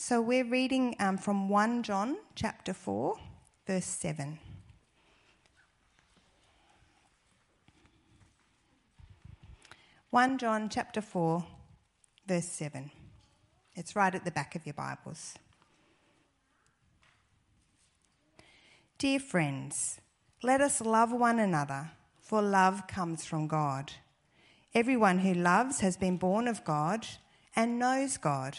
So we're reading um, from 1 John chapter 4, verse 7. One John chapter 4, verse 7. It's right at the back of your Bibles. Dear friends, let us love one another, for love comes from God. Everyone who loves has been born of God and knows God.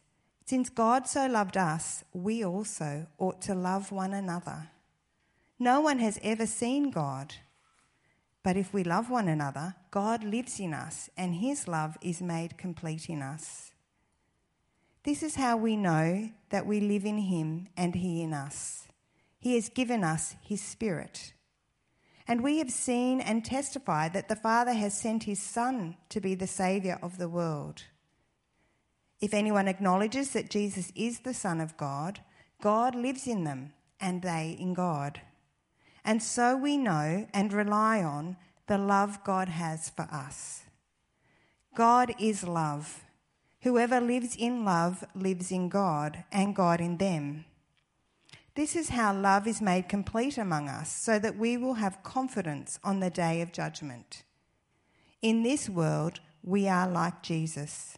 since God so loved us, we also ought to love one another. No one has ever seen God. But if we love one another, God lives in us, and his love is made complete in us. This is how we know that we live in him and he in us. He has given us his Spirit. And we have seen and testified that the Father has sent his Son to be the Saviour of the world. If anyone acknowledges that Jesus is the Son of God, God lives in them and they in God. And so we know and rely on the love God has for us. God is love. Whoever lives in love lives in God and God in them. This is how love is made complete among us, so that we will have confidence on the day of judgment. In this world, we are like Jesus.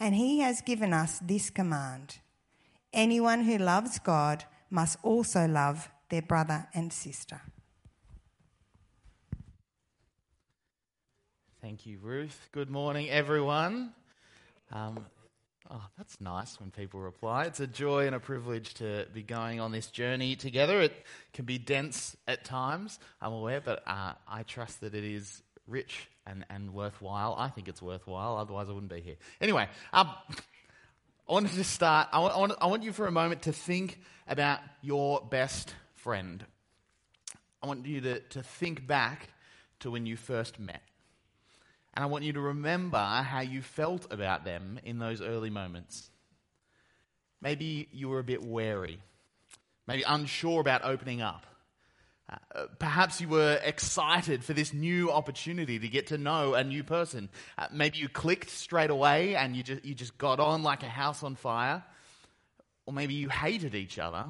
And he has given us this command anyone who loves God must also love their brother and sister. Thank you, Ruth. Good morning, everyone. Um, oh, that's nice when people reply. It's a joy and a privilege to be going on this journey together. It can be dense at times, I'm aware, but uh, I trust that it is rich and, and worthwhile. I think it's worthwhile, otherwise, I wouldn't be here. Anyway, um, I wanted to start. I want, I, want, I want you for a moment to think about your best friend. I want you to, to think back to when you first met. And I want you to remember how you felt about them in those early moments. Maybe you were a bit wary, maybe unsure about opening up. Perhaps you were excited for this new opportunity to get to know a new person. Uh, maybe you clicked straight away and you just, you just got on like a house on fire. Or maybe you hated each other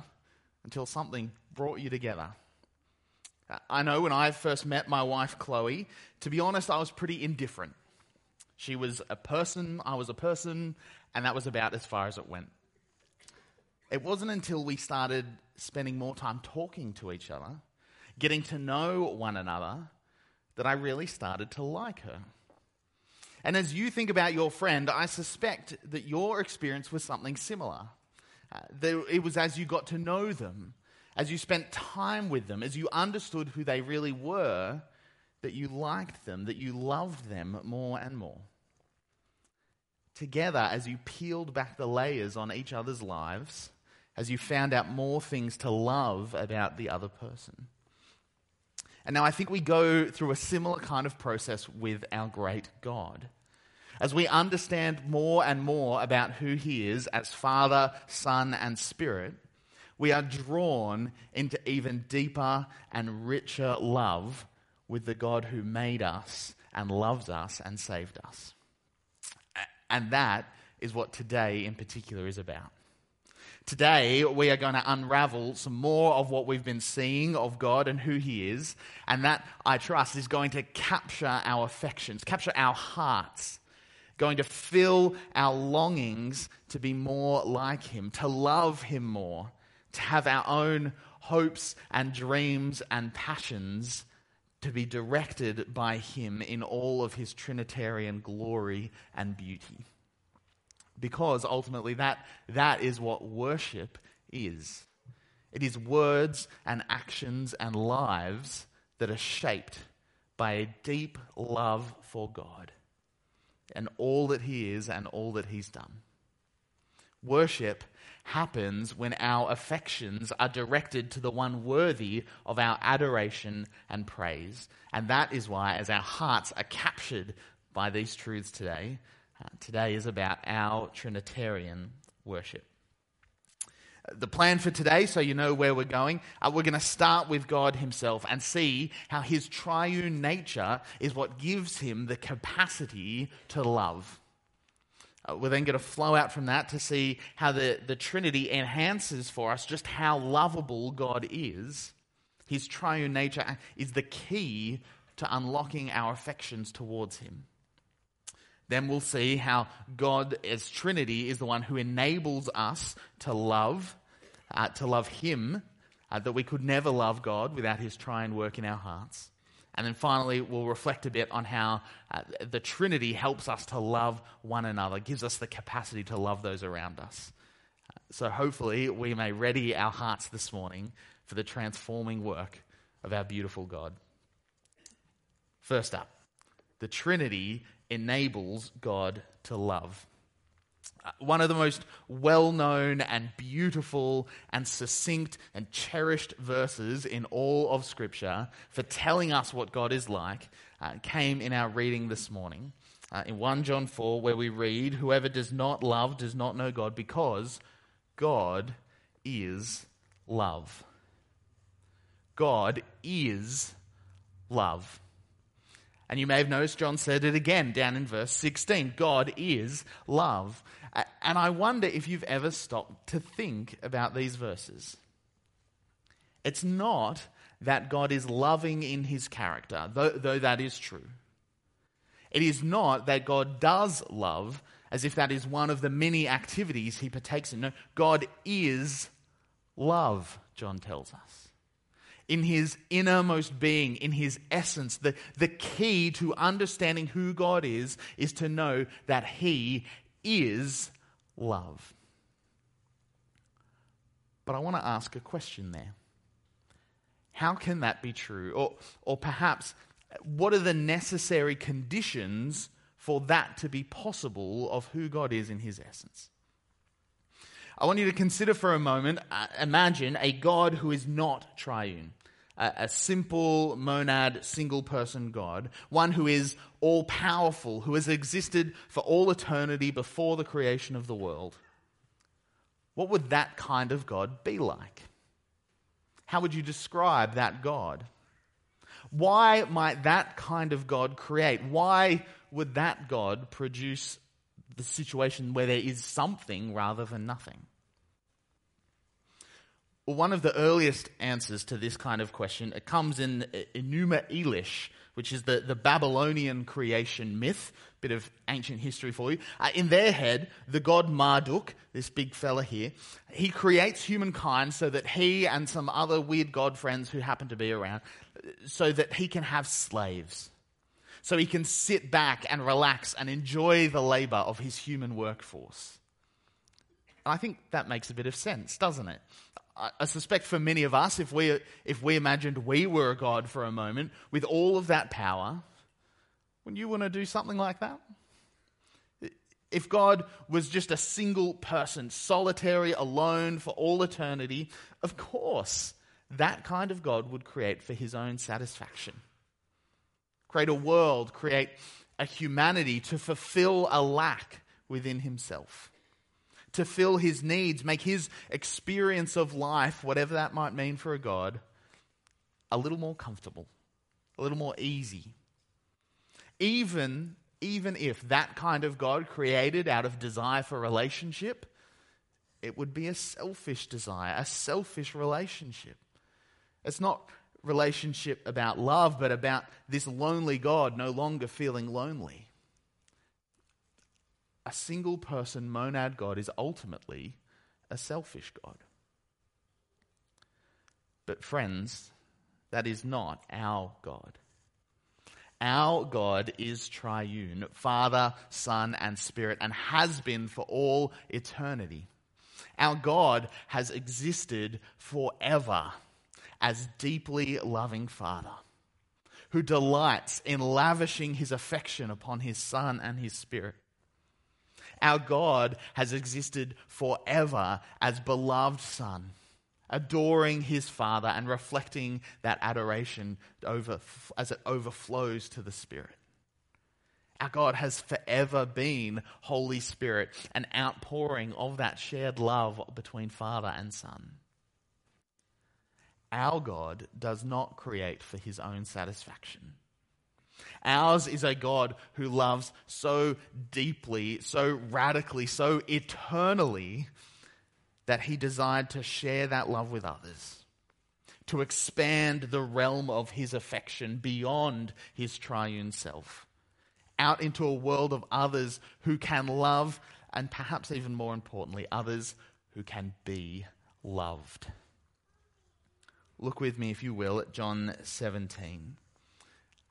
until something brought you together. Uh, I know when I first met my wife, Chloe, to be honest, I was pretty indifferent. She was a person, I was a person, and that was about as far as it went. It wasn't until we started spending more time talking to each other getting to know one another, that I really started to like her. And as you think about your friend, I suspect that your experience was something similar. Uh, there, it was as you got to know them, as you spent time with them, as you understood who they really were, that you liked them, that you loved them more and more. Together, as you peeled back the layers on each other's lives, as you found out more things to love about the other person. And now I think we go through a similar kind of process with our great God. As we understand more and more about who He is as Father, Son, and Spirit, we are drawn into even deeper and richer love with the God who made us and loves us and saved us. And that is what today in particular is about. Today, we are going to unravel some more of what we've been seeing of God and who He is. And that, I trust, is going to capture our affections, capture our hearts, going to fill our longings to be more like Him, to love Him more, to have our own hopes and dreams and passions to be directed by Him in all of His Trinitarian glory and beauty. Because ultimately, that, that is what worship is. It is words and actions and lives that are shaped by a deep love for God and all that He is and all that He's done. Worship happens when our affections are directed to the one worthy of our adoration and praise. And that is why, as our hearts are captured by these truths today, uh, today is about our Trinitarian worship. The plan for today, so you know where we're going, uh, we're going to start with God Himself and see how His triune nature is what gives Him the capacity to love. Uh, we're then going to flow out from that to see how the, the Trinity enhances for us just how lovable God is. His triune nature is the key to unlocking our affections towards Him. Then we'll see how God, as Trinity, is the one who enables us to love, uh, to love Him, uh, that we could never love God without His triune work in our hearts. And then finally, we'll reflect a bit on how uh, the Trinity helps us to love one another, gives us the capacity to love those around us. So hopefully, we may ready our hearts this morning for the transforming work of our beautiful God. First up, the Trinity enables God to love. Uh, one of the most well known and beautiful and succinct and cherished verses in all of Scripture for telling us what God is like uh, came in our reading this morning. Uh, in 1 John 4, where we read, Whoever does not love does not know God because God is love. God is love. And you may have noticed John said it again down in verse 16 God is love. And I wonder if you've ever stopped to think about these verses. It's not that God is loving in his character, though, though that is true. It is not that God does love as if that is one of the many activities he partakes in. No, God is love, John tells us. In his innermost being, in his essence, the, the key to understanding who God is is to know that he is love. But I want to ask a question there. How can that be true? Or, or perhaps, what are the necessary conditions for that to be possible of who God is in his essence? I want you to consider for a moment, uh, imagine a God who is not triune a, simple monad, single person God, one who is all powerful, who has existed for all eternity before the creation of the world, what would that kind of God be like? How would you describe that God? Why might that kind of God create? Why would that God produce the situation where there is something rather than nothing? Well, one of the earliest answers to this kind of question it comes in Enuma Elish, which is the, the Babylonian creation myth. Bit of ancient history for you. Uh, in their head, the god Marduk, this big fella here, he creates humankind so that he and some other weird god friends who happen to be around, so that he can have slaves. So he can sit back and relax and enjoy the labor of his human workforce. And I think that makes a bit of sense, doesn't it? I suspect for many of us, if we, if we imagined we were a God for a moment with all of that power, wouldn't you want to do something like that? If God was just a single person, solitary, alone for all eternity, of course, that kind of God would create for his own satisfaction. Create a world, create a humanity to fulfill a lack within himself to fill his needs, make his experience of life, whatever that might mean for a God, a little more comfortable, a little more easy. Even, even if that kind of God created out of desire for relationship, it would be a selfish desire, a selfish relationship. It's not relationship about love, but about this lonely God no longer feeling lonely a single person monad God is ultimately a selfish God. But, friends, that is not our God. Our God is triune, Father, Son, and Spirit, and has been for all eternity. Our God has existed forever as deeply loving Father who delights in lavishing his affection upon his Son and his Spirit. Our God has existed forever as beloved Son, adoring his Father and reflecting that adoration over, as it overflows to the Spirit. Our God has forever been Holy Spirit, an outpouring of that shared love between Father and Son. Our God does not create for his own satisfaction. Ours is a God who loves so deeply, so radically, so eternally that he desired to share that love with others, to expand the realm of his affection beyond his triune self, out into a world of others who can love, and perhaps even more importantly, others who can be loved. Look with me, if you will, at John 17.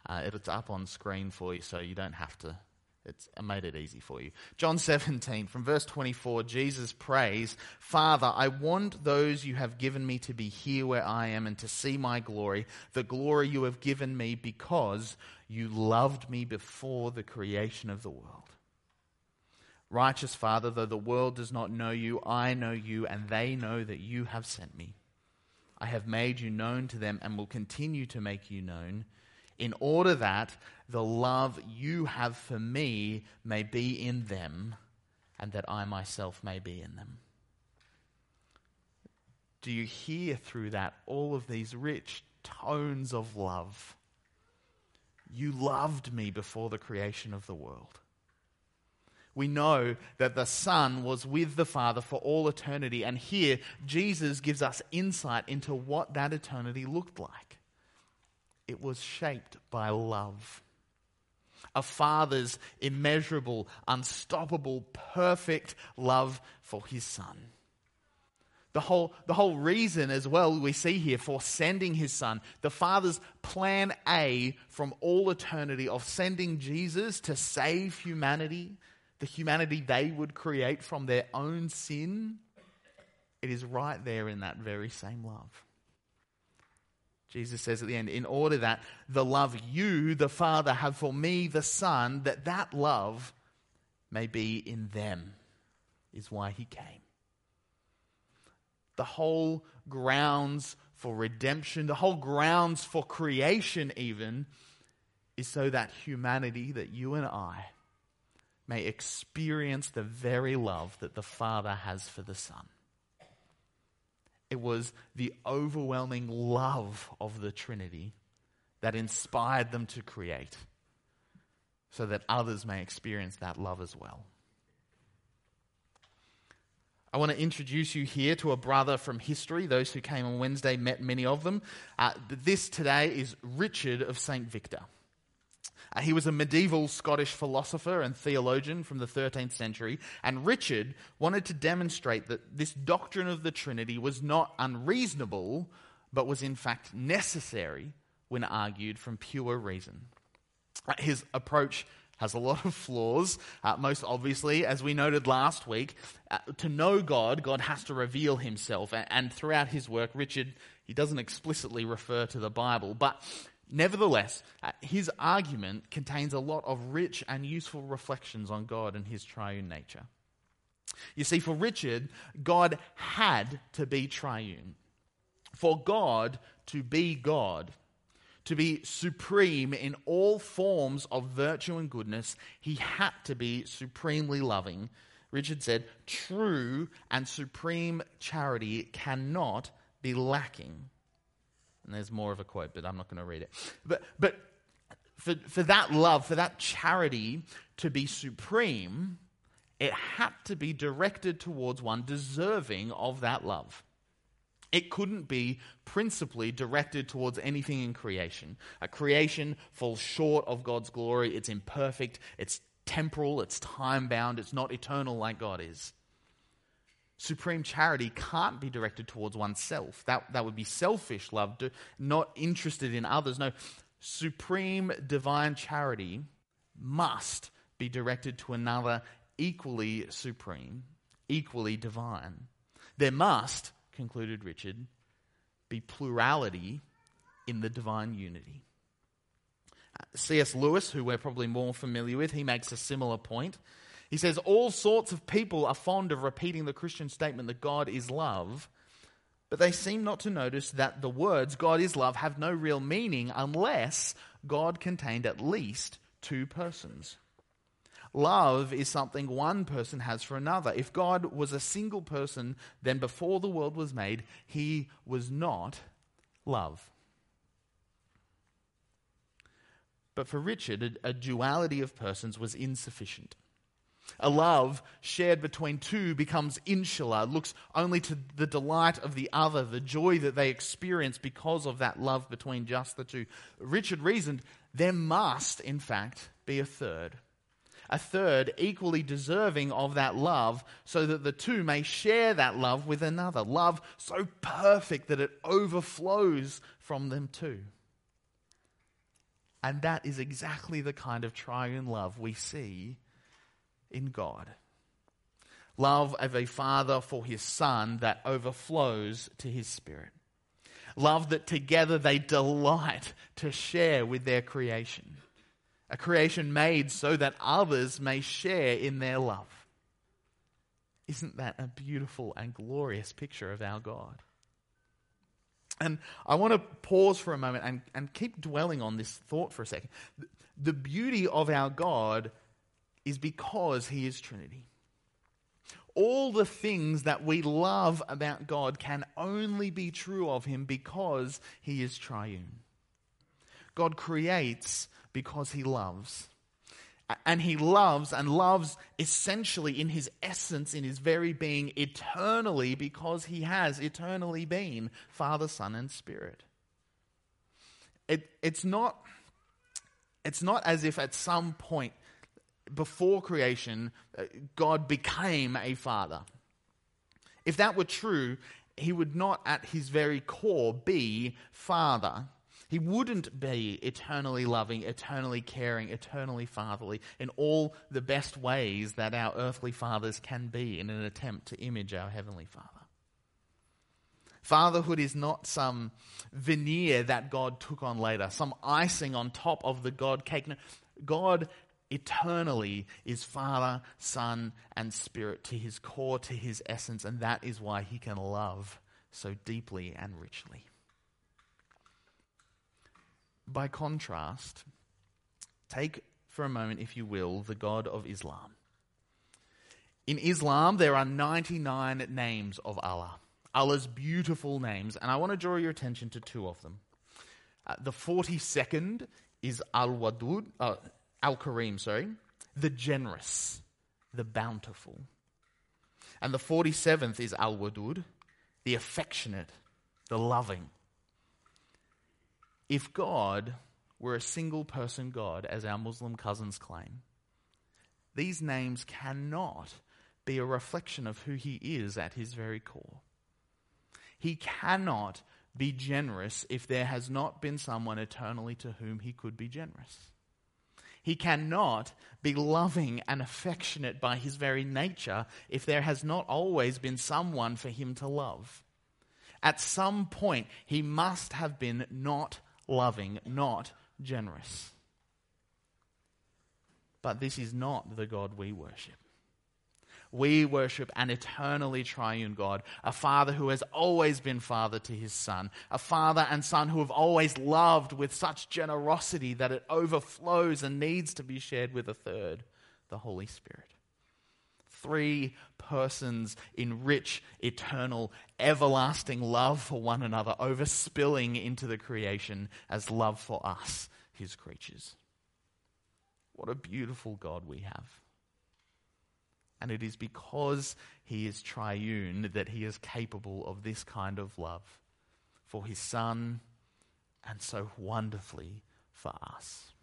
Uh, it's up on screen for you, so you don't have to. It's, I made it easy for you. John 17, from verse 24, Jesus prays, Father, I want those you have given me to be here where I am and to see my glory, the glory you have given me because you loved me before the creation of the world. Righteous Father, though the world does not know you, I know you, and they know that you have sent me. I have made you known to them and will continue to make you known, in order that the love you have for me may be in them, and that I myself may be in them. Do you hear through that all of these rich tones of love? You loved me before the creation of the world we know that the Son was with the Father for all eternity. And here, Jesus gives us insight into what that eternity looked like. It was shaped by love. A father's immeasurable, unstoppable, perfect love for his son. The whole, the whole reason, as well, we see here for sending his son, the Father's plan A from all eternity of sending Jesus to save humanity, the humanity they would create from their own sin, it is right there in that very same love. Jesus says at the end, in order that the love you, the Father, have for me, the Son, that that love may be in them, is why he came. The whole grounds for redemption, the whole grounds for creation, even, is so that humanity, that you and I, may experience the very love that the Father has for the Son. It was the overwhelming love of the Trinity that inspired them to create, so that others may experience that love as well. I want to introduce you here to a brother from history. Those who came on Wednesday met many of them. Uh, this today is Richard of St. Victor. Uh, he was a medieval Scottish philosopher and theologian from the 13th century, and Richard wanted to demonstrate that this doctrine of the Trinity was not unreasonable, but was in fact necessary when argued from pure reason. Uh, his approach has a lot of flaws. Uh, most obviously, as we noted last week, uh, to know God, God has to reveal himself. And, and, throughout his work, Richard, he doesn't explicitly refer to the Bible, but Nevertheless, uh, his argument contains a lot of rich and useful reflections on God and his triune nature. You see, for Richard, God had to be triune. For God to be God, to be supreme in all forms of virtue and goodness, he had to be supremely loving. Richard said, true and supreme charity cannot be lacking. And there's more of a quote, but I'm not going to read it. But, but for, for that love, for that charity to be supreme, it had to be directed towards one deserving of that love. It couldn't be principally directed towards anything in creation. A creation falls short of God's glory. It's imperfect, it's temporal, it's time bound, it's not eternal like God is. Supreme charity can't be directed towards oneself. That, that would be selfish love, not interested in others. No, supreme divine charity must be directed to another equally supreme, equally divine. There must, concluded Richard, be plurality in the divine unity. Uh, C.S. Lewis, who we're probably more familiar with, he makes a similar point. He says, All sorts of people are fond of repeating the Christian statement that God is love, but they seem not to notice that the words God is love have no real meaning unless God contained at least two persons. Love is something one person has for another. If God was a single person, then before the world was made, he was not love. But for Richard, a, duality of persons was insufficient. A love shared between two becomes insular, looks only to the delight of the other, the joy that they experience because of that love between just the two. Richard reasoned there must, in fact, be a third. A third equally deserving of that love, so that the two may share that love with another. Love so perfect that it overflows from them too. And that is exactly the kind of triune love we see in God. Love of a father for his son that overflows to his spirit. Love that together they delight to share with their creation. A creation made so that others may share in their love. Isn't that a beautiful and glorious picture of our God? And I want to pause for a moment and, and keep dwelling on this thought for a second. The beauty of our God is because He is Trinity all the things that we love about God can only be true of Him because He is triune. God creates because He loves. And He loves and loves essentially in His essence, in His very being, eternally because He has eternally been Father, Son, and Spirit. It, it's, not, it's not as if at some point before creation, uh, God became a father. If that were true, he would not at his very core be father. He wouldn't be eternally loving, eternally caring, eternally fatherly in all the best ways that our earthly fathers can be in an attempt to image our heavenly father. Fatherhood is not some veneer that God took on later, some icing on top of the God cake. No, God eternally is Father, Son, and Spirit to his core, to his essence, and that is why he can love so deeply and richly. By contrast, take for a moment, if you will, the God of Islam. In Islam, there are 99 names of Allah, Allah's beautiful names, and I want to draw your attention to two of them. Uh, the 42nd is Al Wadud, uh, Al Kareem, sorry, the generous, the bountiful. And the 47th is Al Wadud, the affectionate, the loving. If God were a single person God, as our Muslim cousins claim, these names cannot be a reflection of who He is at His very core. He cannot be generous if there has not been someone eternally to whom He could be generous. He cannot be loving and affectionate by his very nature if there has not always been someone for him to love. At some point, he must have been not loving, not generous. But this is not the God we worship. We worship an eternally triune God, a Father who has always been Father to his Son, a Father and Son who have always loved with such generosity that it overflows and needs to be shared with a third, the Holy Spirit. Three persons in rich, eternal, everlasting love for one another, overspilling into the creation as love for us, his creatures. What a beautiful God we have. And it is because he is triune that he is capable of this kind of love for his Son and so wonderfully for us.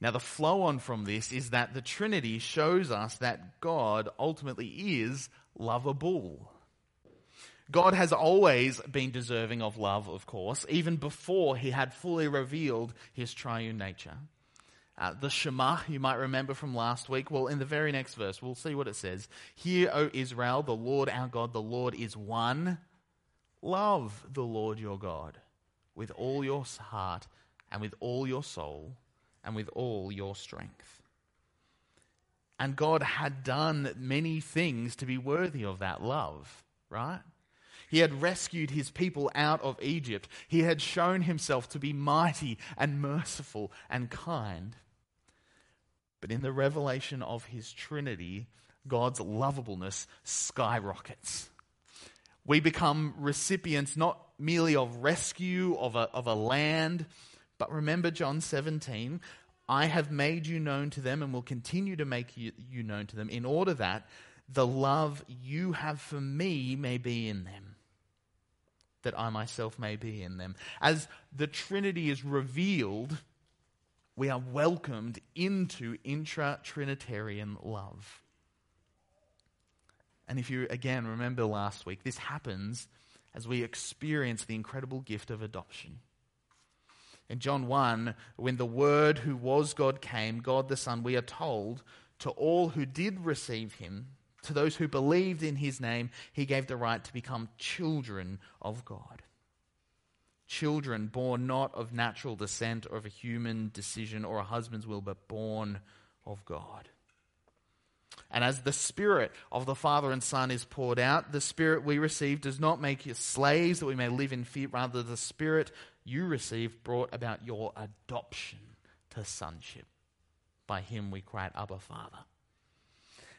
Now, the flow on from this is that the Trinity shows us that God ultimately is lovable. God has always been deserving of love, of course, even before he had fully revealed his triune nature. Uh, the Shema, you might remember from last week. Well, in the very next verse, we'll see what it says. Hear, O Israel, the Lord our God, the Lord is one. Love the Lord your God with all your heart and with all your soul and with all your strength. And God had done many things to be worthy of that love, right? He had rescued his people out of Egypt. He had shown himself to be mighty and merciful and kind. But in the revelation of his Trinity, God's lovableness skyrockets. We become recipients not merely of rescue of a, of a land, but remember John 17 I have made you known to them and will continue to make you, you known to them in order that the love you have for me may be in them, that I myself may be in them. As the Trinity is revealed we are welcomed into intra Trinitarian love. And if you, again, remember last week, this happens as we experience the incredible gift of adoption. In John 1, when the Word who was God came, God the Son, we are told to all who did receive him, to those who believed in his name, he gave the right to become children of God children born not of natural descent or of a human decision or a husband's will, but born of God. And as the Spirit of the Father and Son is poured out, the Spirit we receive does not make you slaves that we may live in fear. Rather, the Spirit you received brought about your adoption to sonship. By him we cry, Abba, Father.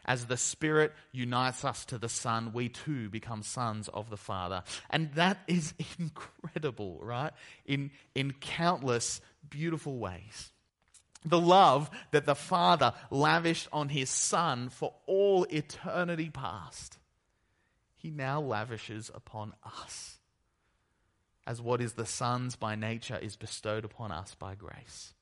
As the Spirit unites us to the Son, we too become sons of the Father. And that is incredible, right? In, in countless beautiful ways. The love that the Father lavished on his Son for all eternity past, he now lavishes upon us. As what is the Son's by nature is bestowed upon us by grace.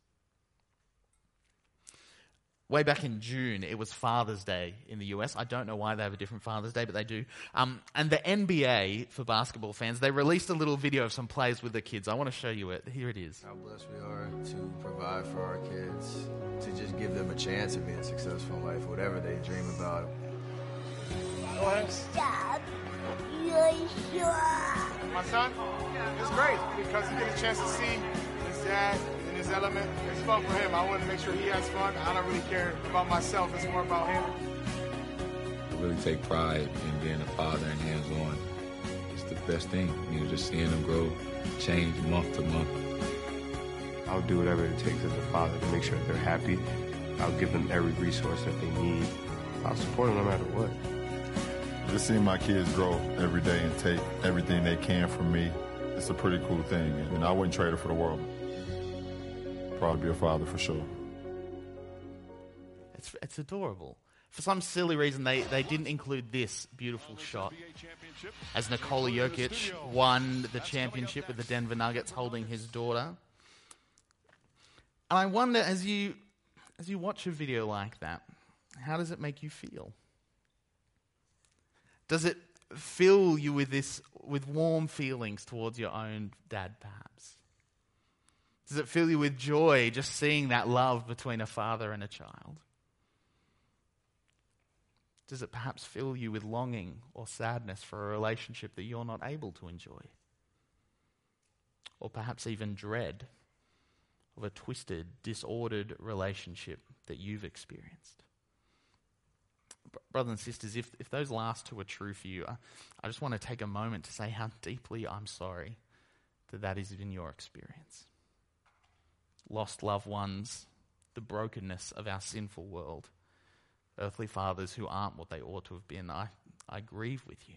Way back in June, it was Father's Day in the US. I don't know why they have a different Father's Day, but they do. Um, and the NBA, for basketball fans, they released a little video of some plays with the kids. I want to show you it. Here it is. How blessed we are to provide for our kids, to just give them a chance of being successful in life, whatever they dream about. Stop. My son, it's great because he gets a chance to see his dad his element. It's fun for him. I want to make sure he has fun. I don't really care about myself. It's more about him. I really take pride in being a father and hands-on. It's the best thing, you know, just seeing them grow, change month to month. I'll do whatever it takes as a father to make sure they're happy. I'll give them every resource that they need. I'll support them no matter what. Just seeing my kids grow every day and take everything they can from me, it's a pretty cool thing. And I wouldn't trade it for the world proud to be a father for sure. It's, it's adorable. For some silly reason, they, they didn't include this beautiful shot as Nikola Jokic won the championship with the Denver Nuggets holding his daughter. And I wonder, as you, as you watch a video like that, how does it make you feel? Does it fill you with this with warm feelings towards your own dad, perhaps? Does it fill you with joy just seeing that love between a father and a child? Does it perhaps fill you with longing or sadness for a relationship that you're not able to enjoy? Or perhaps even dread of a twisted, disordered relationship that you've experienced? Brothers and sisters, if, if those last two are true for you, I, I just want to take a moment to say how deeply I'm sorry that that is in your experience lost loved ones, the brokenness of our sinful world, earthly fathers who aren't what they ought to have been. I, I grieve with you.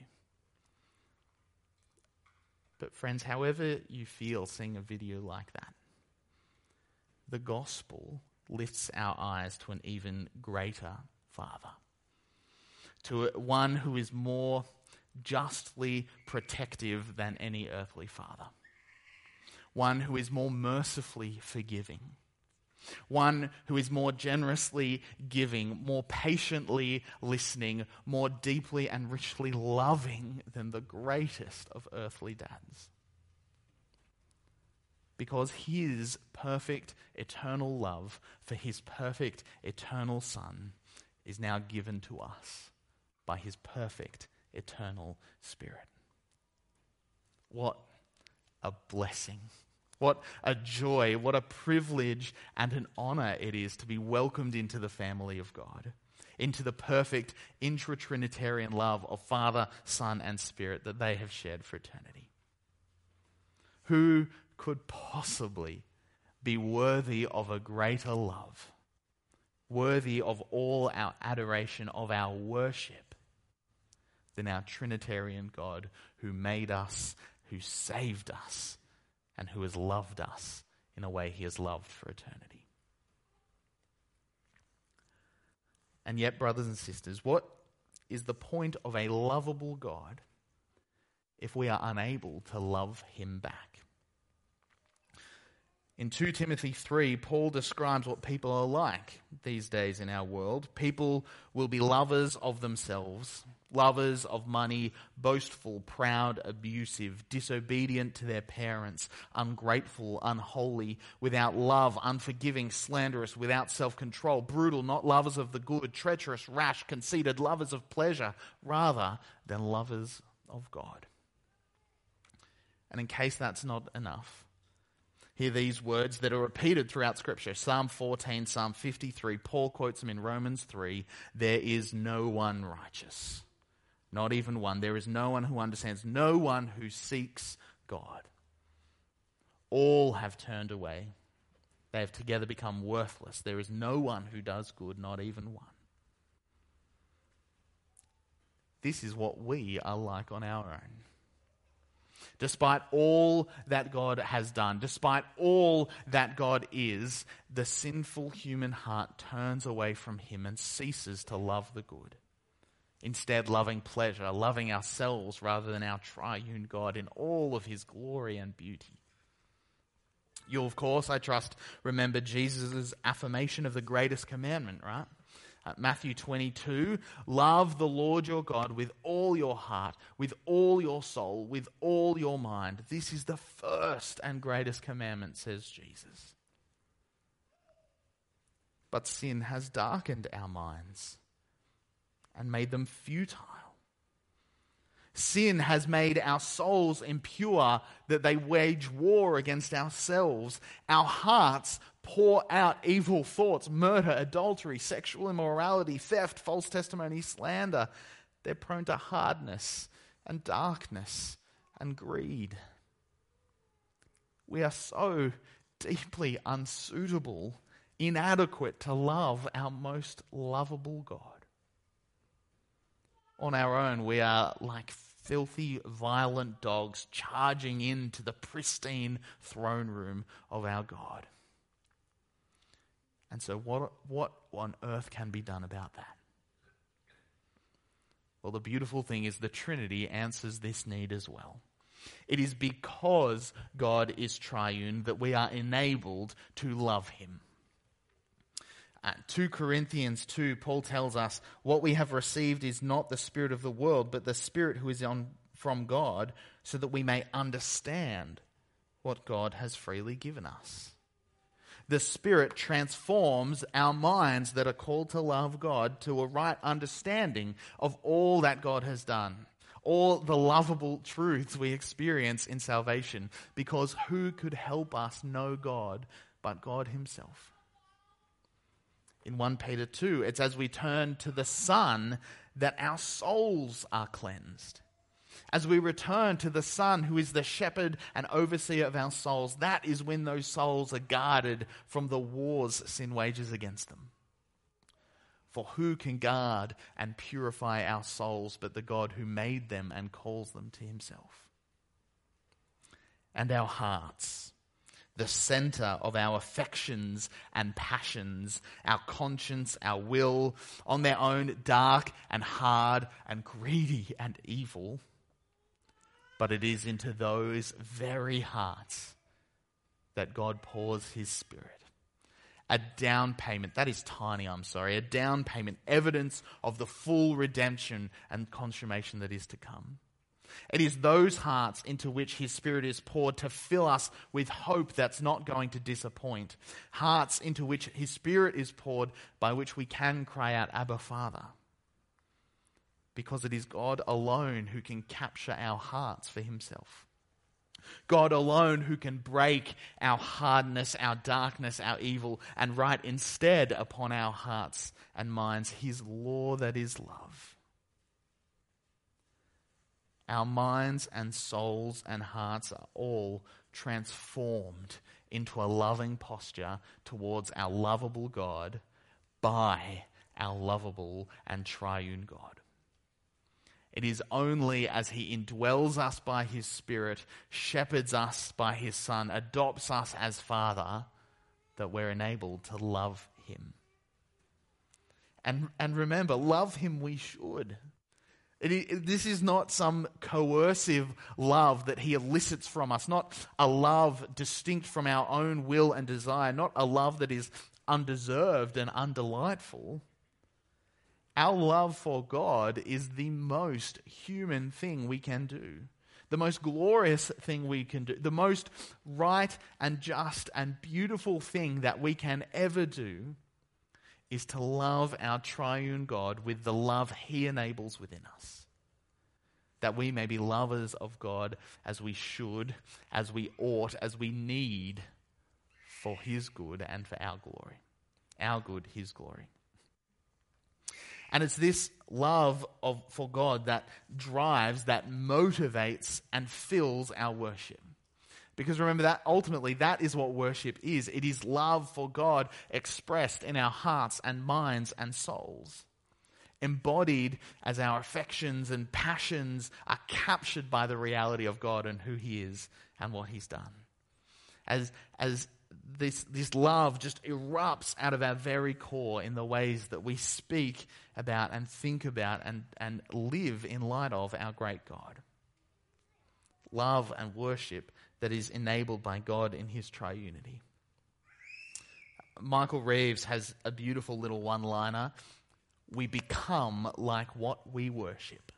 But, friends, however you feel seeing a video like that, the gospel lifts our eyes to an even greater Father, to one who is more justly protective than any earthly father one who is more mercifully forgiving, one who is more generously giving, more patiently listening, more deeply and richly loving than the greatest of earthly dads. Because his perfect eternal love for his perfect eternal Son is now given to us by his perfect eternal Spirit. What a blessing! What a joy, what a privilege and an honor it is to be welcomed into the family of God, into the perfect intra Trinitarian love of Father, Son, and Spirit that they have shared for eternity. Who could possibly be worthy of a greater love, worthy of all our adoration, of our worship, than our Trinitarian God who made us, who saved us? and who has loved us in a way he has loved for eternity. And yet, brothers and sisters, what is the point of a lovable God if we are unable to love him back? In 2 Timothy 3, Paul describes what people are like these days in our world. People will be lovers of themselves, lovers of money, boastful, proud, abusive, disobedient to their parents, ungrateful, unholy, without love, unforgiving, slanderous, without self control, brutal, not lovers of the good, treacherous, rash, conceited, lovers of pleasure, rather than lovers of God. And in case that's not enough, hear these words that are repeated throughout Scripture Psalm 14, Psalm 53. Paul quotes them in Romans 3 There is no one righteous, not even one. There is no one who understands, no one who seeks God. All have turned away. They have together become worthless. There is no one who does good, not even one. This is what we are like on our own. Despite all that God has done, despite all that God is, the sinful human heart turns away from Him and ceases to love the good. Instead, loving pleasure, loving ourselves rather than our triune God in all of His glory and beauty. You'll, of course, I trust, remember Jesus' affirmation of the greatest commandment, right? Uh, Matthew 22 Love the Lord your God with all your heart, with all your soul, with all your mind. This is the first and greatest commandment, says Jesus. But sin has darkened our minds and made them futile. Sin has made our souls impure that they wage war against ourselves. Our hearts pour out evil thoughts, murder, adultery, sexual immorality, theft, false testimony, slander. They're prone to hardness and darkness and greed. We are so deeply unsuitable, inadequate to love our most lovable God. On our own, we are like filthy, violent dogs charging into the pristine throne room of our God. And so, what, what on earth can be done about that? Well, the beautiful thing is the Trinity answers this need as well. It is because God is triune that we are enabled to love him. At 2 Corinthians 2, Paul tells us, What we have received is not the Spirit of the world, but the Spirit who is on, from God, so that we may understand what God has freely given us the Spirit transforms our minds that are called to love God to a right understanding of all that God has done, all the lovable truths we experience in salvation, because who could help us know God but God Himself? In 1 Peter 2, it's as we turn to the Son that our souls are cleansed as we return to the Son, who is the shepherd and overseer of our souls, that is when those souls are guarded from the wars sin wages against them. For who can guard and purify our souls but the God who made them and calls them to himself? And our hearts, the center of our affections and passions, our conscience, our will, on their own dark and hard and greedy and evil but it is into those very hearts that God pours his Spirit. a down payment. That is tiny, I'm sorry. A down payment, evidence of the full redemption and consummation that is to come. It is those hearts into which His Spirit is poured to fill us with hope that's not going to disappoint. Hearts into which His Spirit is poured by which we can cry out, Abba, Father. Because it is God alone who can capture our hearts for Himself. God alone who can break our hardness, our darkness, our evil, and write instead upon our hearts and minds His law that is love. Our minds and souls and hearts are all transformed into a loving posture towards our lovable God by our lovable and triune God. It is only as He indwells us by His Spirit, shepherds us by His Son, adopts us as Father, that we're enabled to love Him. And, and remember, love Him we should. It, this is not some coercive love that he elicits from us, not a love distinct from our own will and desire, not a love that is undeserved and undelightful. Our love for God is the most human thing we can do, the most glorious thing we can do, the most right and just and beautiful thing that we can ever do is to love our triune God with the love He enables within us. That we may be lovers of God as we should, as we ought, as we need for His good and for our glory. Our good, His glory. And it's this love of, for God that drives, that motivates, and fills our worship. Because remember that ultimately that is what worship is. It is love for God expressed in our hearts and minds and souls. Embodied as our affections and passions are captured by the reality of God and who He is and what He's done. As, as this, this love just erupts out of our very core in the ways that we speak about and think about and, and live in light of our great God. Love and worship that is enabled by God in His triunity. Michael Reeves has a beautiful little one liner. We become like what we worship.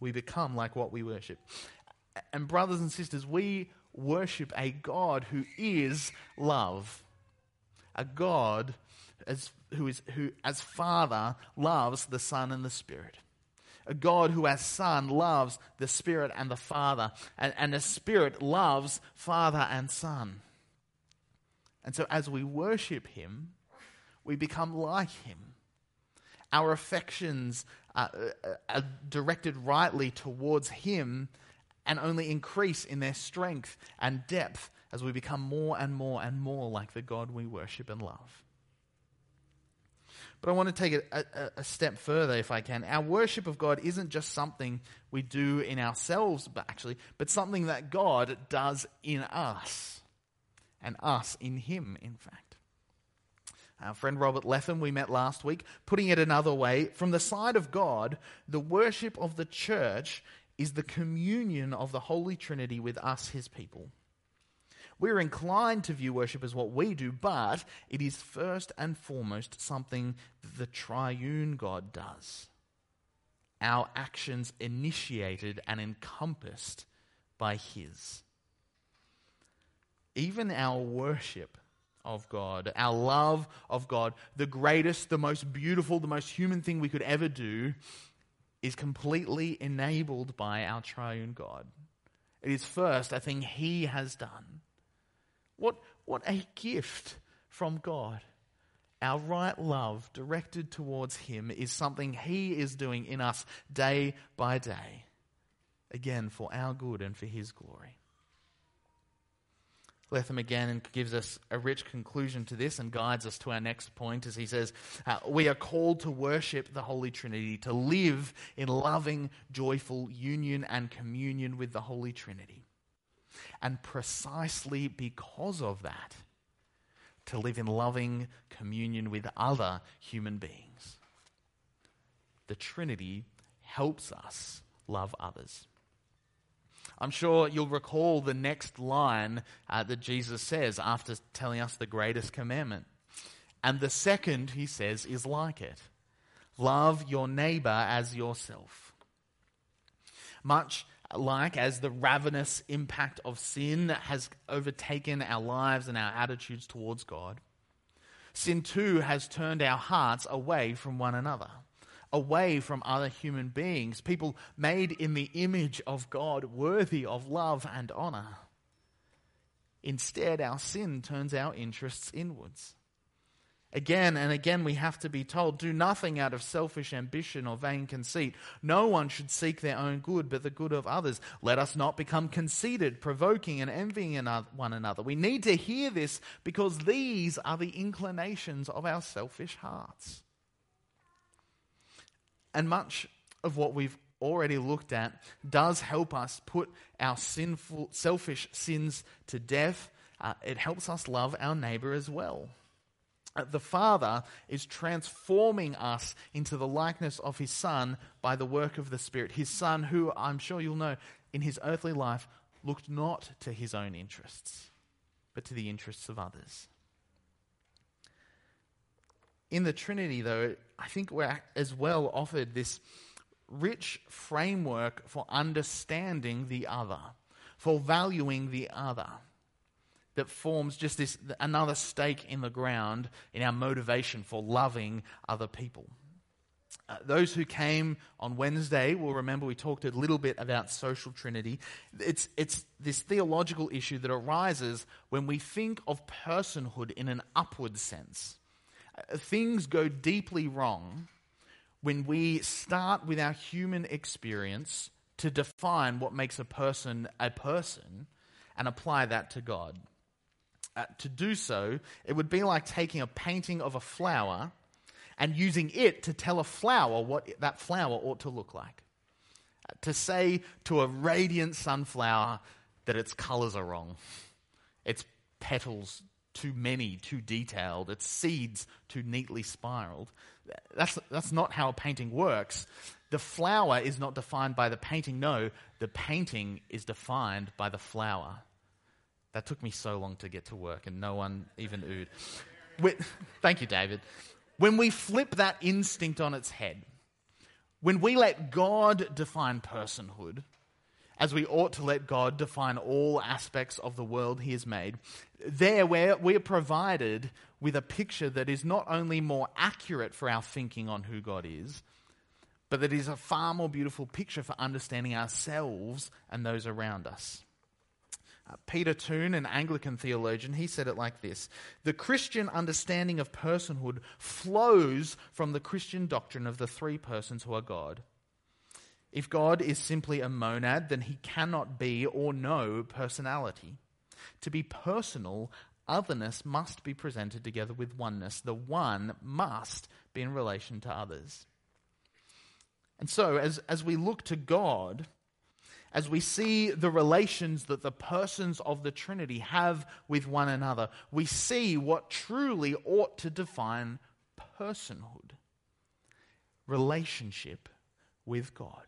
We become like what we worship. And, brothers and sisters, we worship a God who is love. A God as, who, is, who, as Father, loves the Son and the Spirit. A God who, as Son, loves the Spirit and the Father. And, and the Spirit loves Father and Son. And so, as we worship Him, we become like Him. Our affections are, uh, are directed rightly towards Him and only increase in their strength and depth as we become more and more and more like the God we worship and love. But I want to take it a, a, step further if I can. Our worship of God isn't just something we do in ourselves, but actually, but something that God does in us, and us in Him, in fact. Our friend Robert Letham, we met last week, putting it another way, from the side of God, the worship of the church is the communion of the Holy Trinity with us, his people. We're inclined to view worship as what we do, but it is first and foremost something the triune God does. Our actions initiated and encompassed by His. Even our worship of God, our love of God, the greatest, the most beautiful, the most human thing we could ever do, is completely enabled by our triune God. It is first a thing He has done. What, what a gift from God. Our right love directed towards Him is something He is doing in us day by day. Again, for our good and for His glory. Letham again gives us a rich conclusion to this and guides us to our next point as he says, uh, We are called to worship the Holy Trinity, to live in loving, joyful union and communion with the Holy Trinity. And precisely because of that, to live in loving communion with other human beings. The Trinity helps us love others. I'm sure you'll recall the next line uh, that Jesus says after telling us the greatest commandment. And the second, he says, is like it love your neighbor as yourself. Much like as the ravenous impact of sin has overtaken our lives and our attitudes towards God, sin too has turned our hearts away from one another away from other human beings, people made in the image of God, worthy of love and honor. Instead, our sin turns our interests inwards. Again and again, we have to be told do nothing out of selfish ambition or vain conceit. No one should seek their own good, but the good of others. Let us not become conceited, provoking, and envying one another. We need to hear this because these are the inclinations of our selfish hearts. And much of what we've already looked at does help us put our sinful, selfish sins to death. Uh, it helps us love our neighbor as well. The Father is transforming us into the likeness of His Son by the work of the Spirit. His Son, who I'm sure you'll know, in his earthly life, looked not to his own interests, but to the interests of others. In the Trinity, though, I think we're as well offered this rich framework for understanding the other, for valuing the other, that forms just this another stake in the ground in our motivation for loving other people. Uh, those who came on Wednesday will remember we talked a little bit about social trinity. It's, it's this theological issue that arises when we think of personhood in an upward sense things go deeply wrong when we start with our human experience to define what makes a person a person and apply that to God. Uh, to do so, it would be like taking a painting of a flower and using it to tell a flower what that flower ought to look like. Uh, to say to a radiant sunflower that its colors are wrong, its petals too many, too detailed, its seeds too neatly spiraled. That's, that's not how a painting works. The flower is not defined by the painting. No, the painting is defined by the flower. That took me so long to get to work, and no one even oohed. thank you, David. When we flip that instinct on its head, when we let God define personhood, as we ought to let God define all aspects of the world He has made, there we're, we're provided with a picture that is not only more accurate for our thinking on who God is, but that is a far more beautiful picture for understanding ourselves and those around us. Peter Toon, an Anglican theologian, he said it like this The Christian understanding of personhood flows from the Christian doctrine of the three persons who are God. If God is simply a monad, then he cannot be or know personality. To be personal, otherness must be presented together with oneness. The one must be in relation to others. And so, as, as we look to God, as we see the relations that the persons of the Trinity have with one another, we see what truly ought to define personhood relationship with God.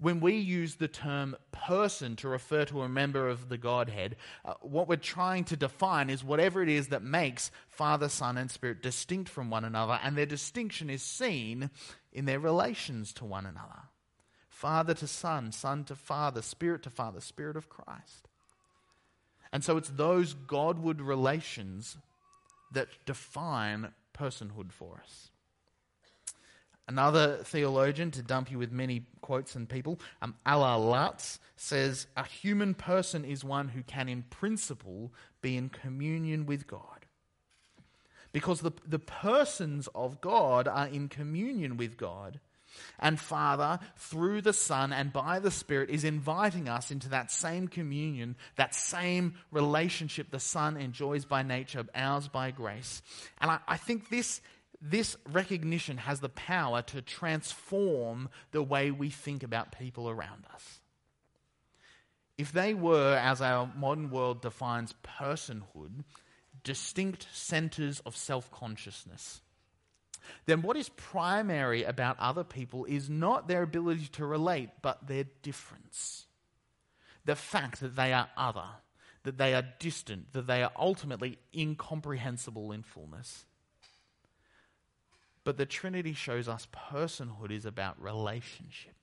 When we use the term person to refer to a member of the Godhead, uh, what we're trying to define is whatever it is that makes Father, Son, and Spirit distinct from one another, and their distinction is seen in their relations to one another Father to Son, Son to Father, Spirit to Father, Spirit of Christ. And so it's those Godward relations that define personhood for us. Another theologian, to dump you with many quotes and people, um, Alar Laats, says a human person is one who can, in principle, be in communion with God. Because the, the persons of God are in communion with God. And Father, through the Son and by the Spirit, is inviting us into that same communion, that same relationship the Son enjoys by nature, ours by grace. And I, I think this this recognition has the power to transform the way we think about people around us. If they were, as our modern world defines personhood, distinct centers of self consciousness, then what is primary about other people is not their ability to relate, but their difference. the fact that they are other, that they are distant, that they are ultimately incomprehensible in fullness. But the Trinity shows us personhood is about relationship.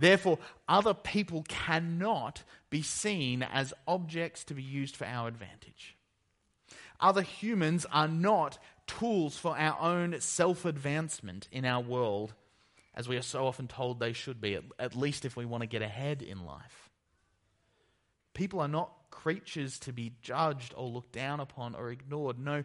Therefore, other people cannot be seen as objects to be used for our advantage. Other humans are not tools for our own self advancement in our world, as we are so often told they should be, at, least if we want to get ahead in life. People are not creatures to be judged or looked down upon or ignored. No,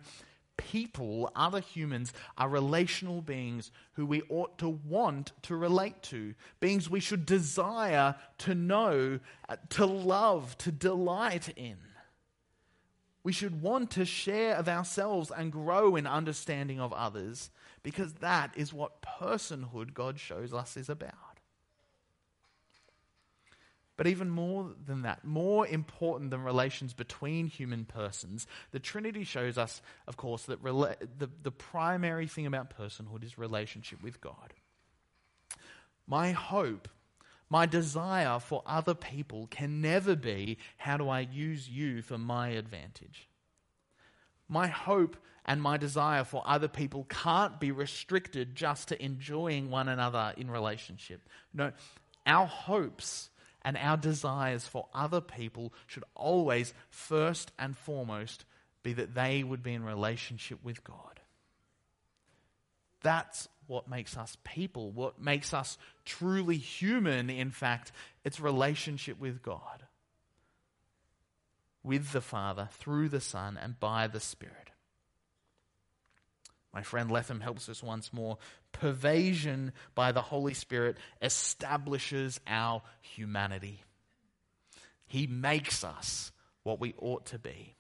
people, other humans, are relational beings who we ought to want to relate to, beings we should desire to know, uh, to love, to delight in. We should want to share of ourselves and grow in understanding of others because that is what personhood God shows us is about. But even more than that, more important than relations between human persons, the Trinity shows us, of course, that rela- the, the primary thing about personhood is relationship with God. My hope my desire for other people can never be how do I use you for my advantage? My hope and my desire for other people can't be restricted just to enjoying one another in relationship. No, our hopes and our desires for other people should always, first and foremost, be that they would be in relationship with God. That's what makes us people, what makes us truly human, in fact, it's relationship with God, with the Father, through the Son, and by the Spirit. My friend Letham helps us once more. Pervasion by the Holy Spirit establishes our humanity. He makes us what we ought to be.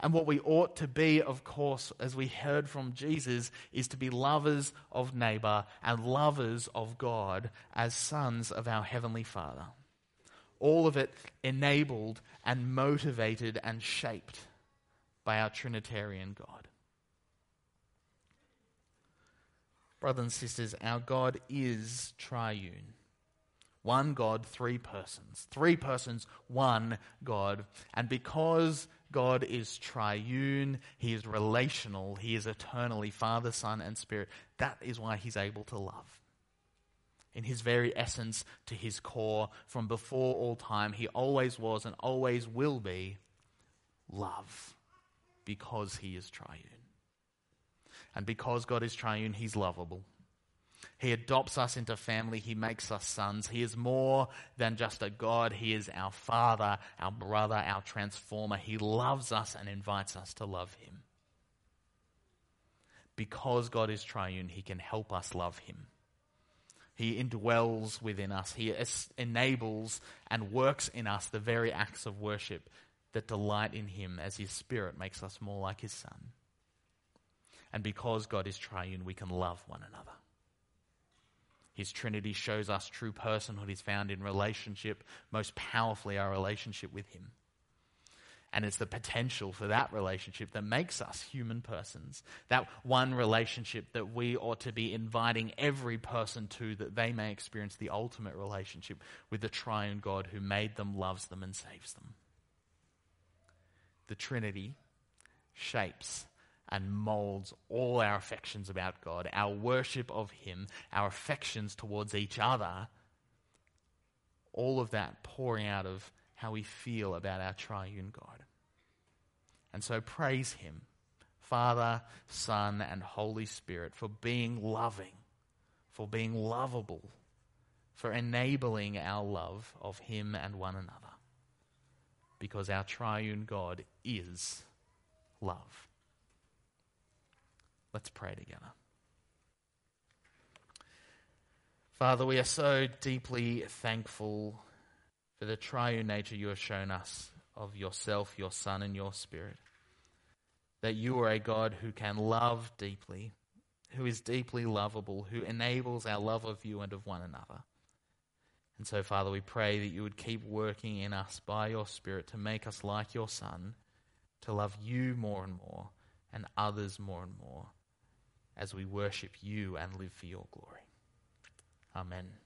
And what we ought to be, of course, as we heard from Jesus, is to be lovers of neighbor and lovers of God as sons of our Heavenly Father. All of it enabled and motivated and shaped by our Trinitarian God. Brothers and sisters, our God is triune. One God, three persons. Three persons, one God. And because God is triune, He is relational, He is eternally Father, Son, and Spirit, that is why He's able to love. In His very essence, to His core, from before all time, He always was and always will be love because He is triune. And because God is triune, He's lovable. He adopts us into family. He makes us sons. He is more than just a God. He is our Father, our brother, our transformer. He loves us and invites us to love Him. Because God is triune, He can help us love Him. He indwells within us. He enables and works in us the very acts of worship that delight in Him as His Spirit makes us more like His Son. And because God is triune, we can love one another. His Trinity shows us true personhood is found in relationship, most powerfully our relationship with Him. And it's the potential for that relationship that makes us human persons. That one relationship that we ought to be inviting every person to that they may experience the ultimate relationship with the triune God who made them, loves them, and saves them. The Trinity shapes and molds all our affections about God, our worship of Him, our affections towards each other, all of that pouring out of how we feel about our triune God. And so praise Him, Father, Son, and Holy Spirit, for being loving, for being lovable, for enabling our love of Him and one another. Because our triune God is love. Let's pray together. Father, we are so deeply thankful for the triune nature you have shown us of yourself, your Son, and your Spirit. That you are a God who can love deeply, who is deeply lovable, who enables our love of you and of one another. And so, Father, we pray that you would keep working in us by your Spirit to make us like your Son, to love you more and more, and others more and more as we worship you and live for your glory. Amen.